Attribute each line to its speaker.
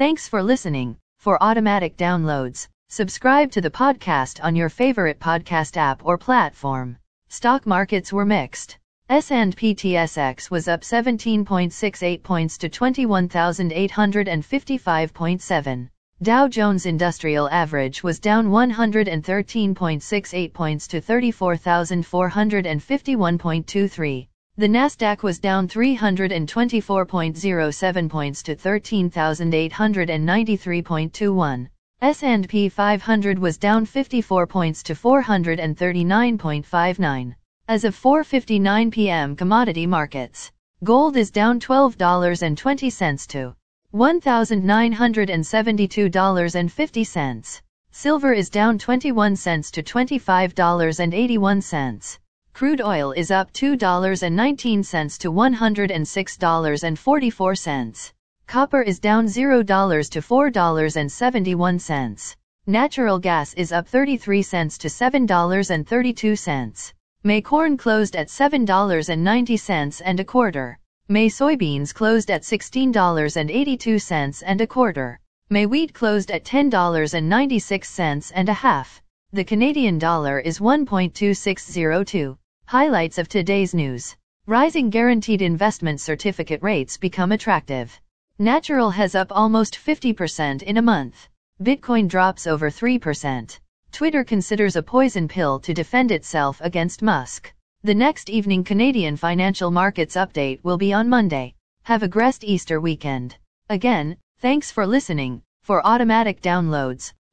Speaker 1: Thanks for listening. For automatic downloads, subscribe to the podcast on your favorite podcast app or platform. Stock markets were mixed. S&P TSX was up 17.68 points to 21,855.7. Dow Jones Industrial Average was down 113.68 points to 34,451.23. The Nasdaq was down 324.07 points to 13,893.21. S&P 500 was down 54 points to 439.59. As of 4:59 p.m. commodity markets, gold is down $12.20 to $1,972.50. Silver is down 21 cents to $25.81. Crude oil is up $2.19 to $106.44. Copper is down $0 to $4.71. Natural gas is up 33 cents to $7.32. May corn closed at $7.90 and a quarter. May soybeans closed at $16.82 and a quarter. May wheat closed at $10.96 and a half. The Canadian dollar is 1.2602. Highlights of today's news. Rising guaranteed investment certificate rates become attractive. Natural has up almost 50% in a month. Bitcoin drops over 3%. Twitter considers a poison pill to defend itself against Musk. The next evening Canadian financial markets update will be on Monday. Have a great Easter weekend. Again, thanks for listening. For automatic downloads,